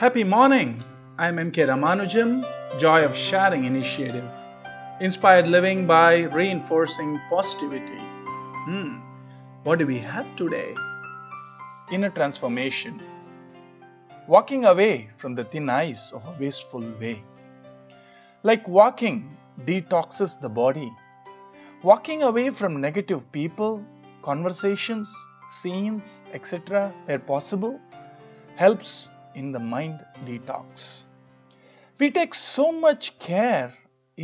Happy morning! I'm MK Ramanujam, Joy of Sharing Initiative. Inspired living by reinforcing positivity. Hmm, what do we have today? Inner transformation. Walking away from the thin ice of a wasteful way. Like walking detoxes the body. Walking away from negative people, conversations, scenes, etc., where possible, helps in the mind detox. We take so much care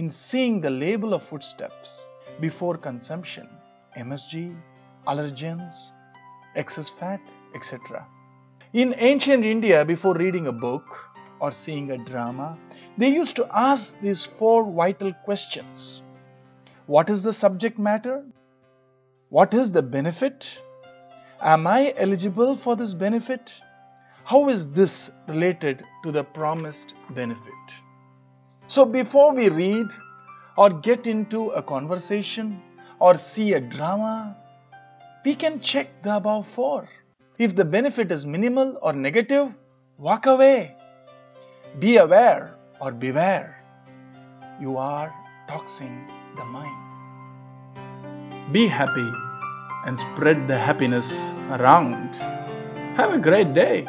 in seeing the label of foodstuffs before consumption MSG, allergens, excess fat, etc. In ancient India, before reading a book or seeing a drama, they used to ask these four vital questions What is the subject matter? What is the benefit? Am I eligible for this benefit? How is this related to the promised benefit? So, before we read or get into a conversation or see a drama, we can check the above four. If the benefit is minimal or negative, walk away. Be aware or beware. You are toxing the mind. Be happy and spread the happiness around. Have a great day.